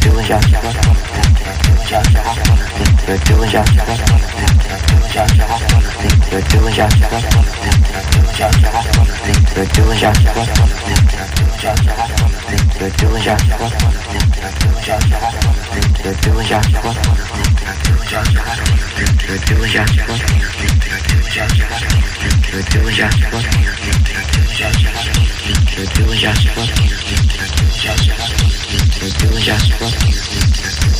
Doing Just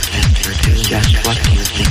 Just what do you think?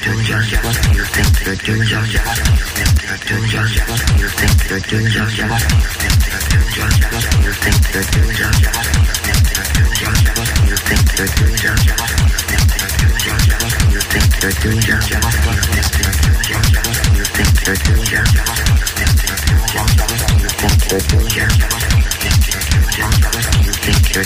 doing just what you. think they're doing just what you think they're doing just what you think they're doing just what you think they're doing just what you think they're doing just what you think they're doing just what you think they're doing just what you think they're doing just what you think they're doing just what you think they're doing just what you think they're doing just what you think they're doing just what you think they're doing just what you think they're doing just what you think you.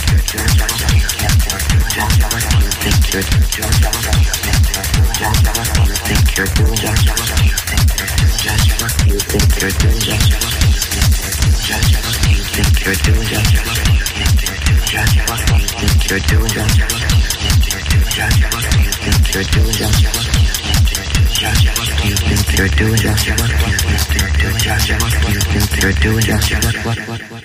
doing, just what, what, what, what, what, what, what, what, what, what, what,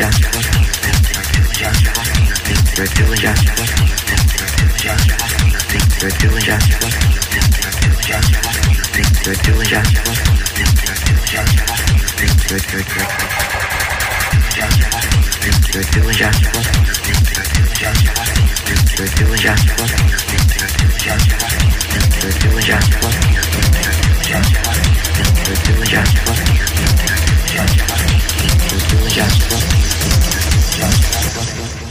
Just Just, just, just,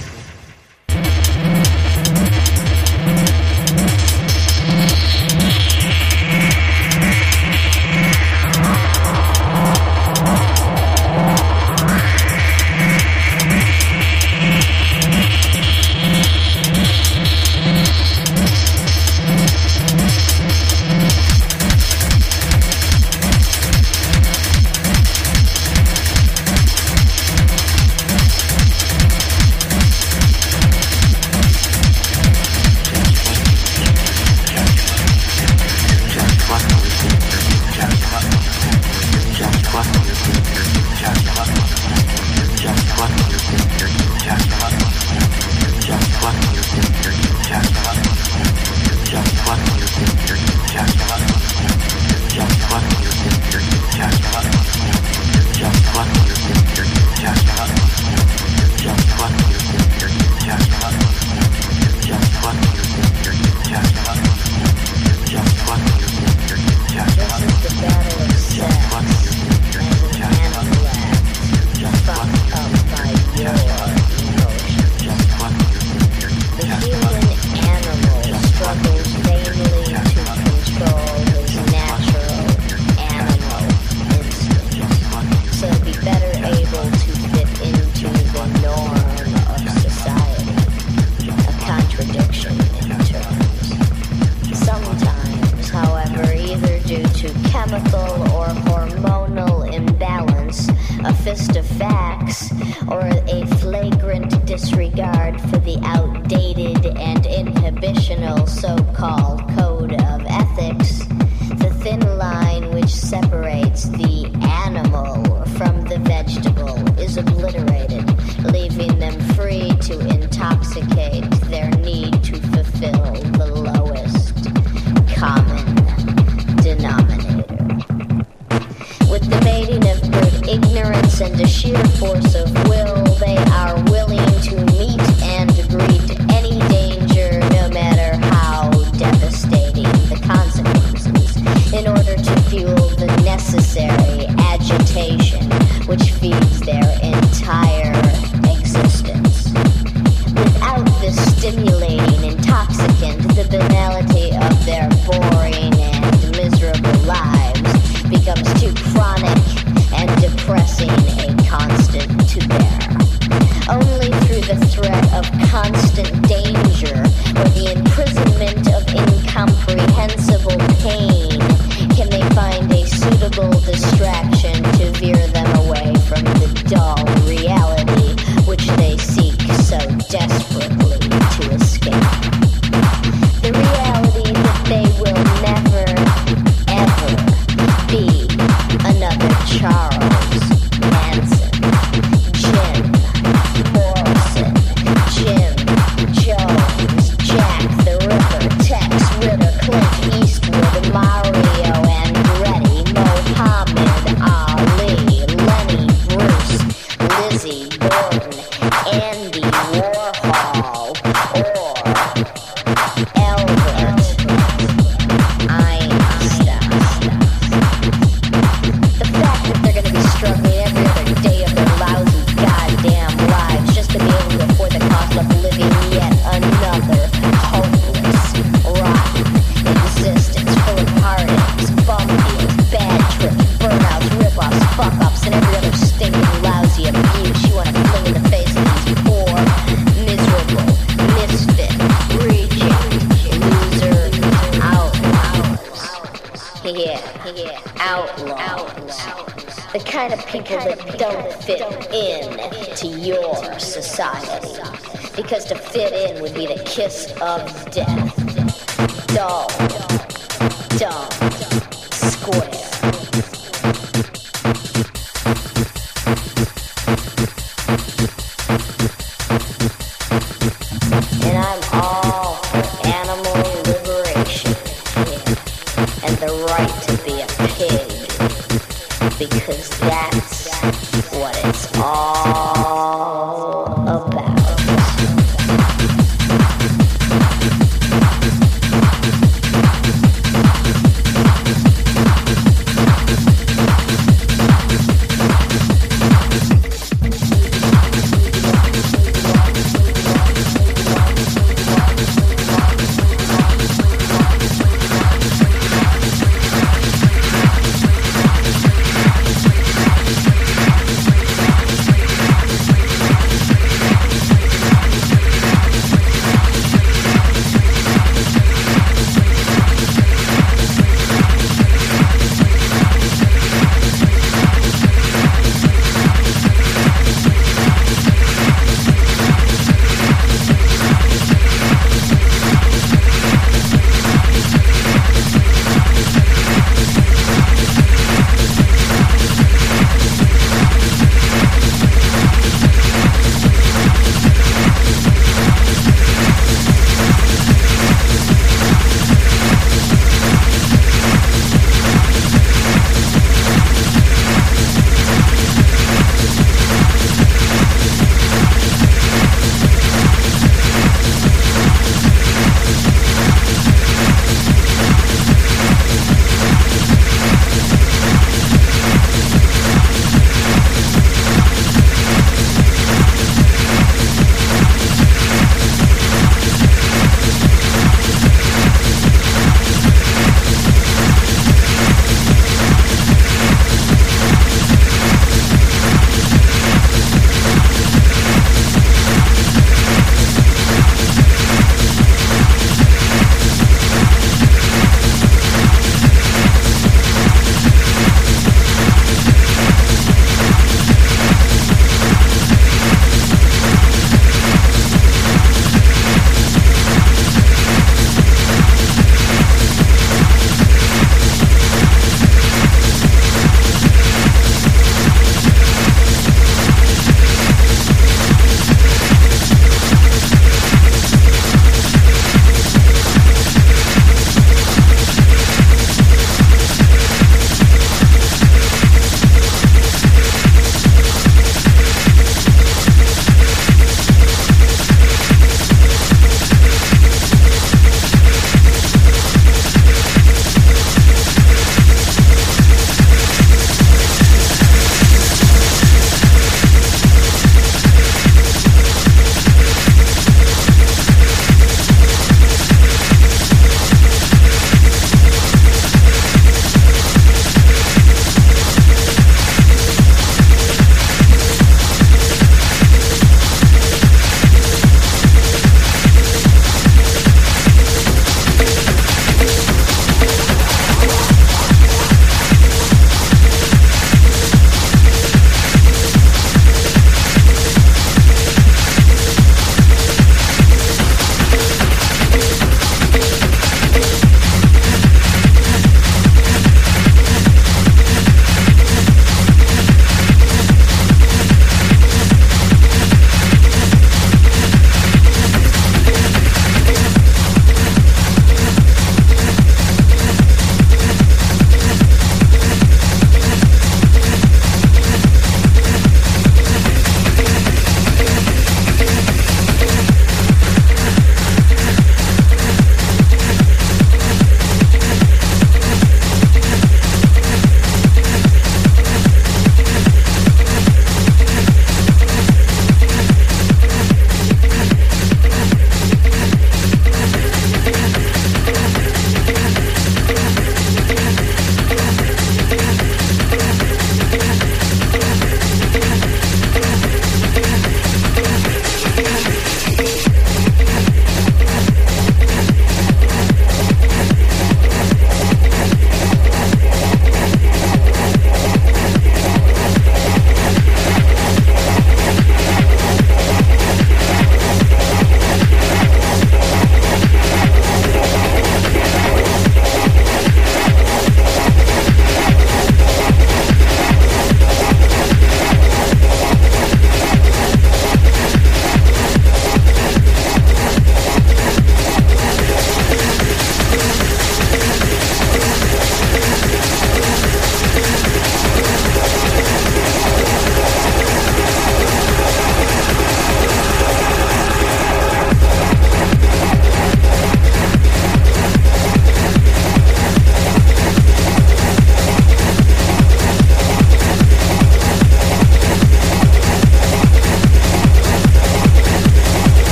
their need to fulfill the lowest common denominator. With the mating of brute ignorance and a sheer force right to be a pig because that's what it's all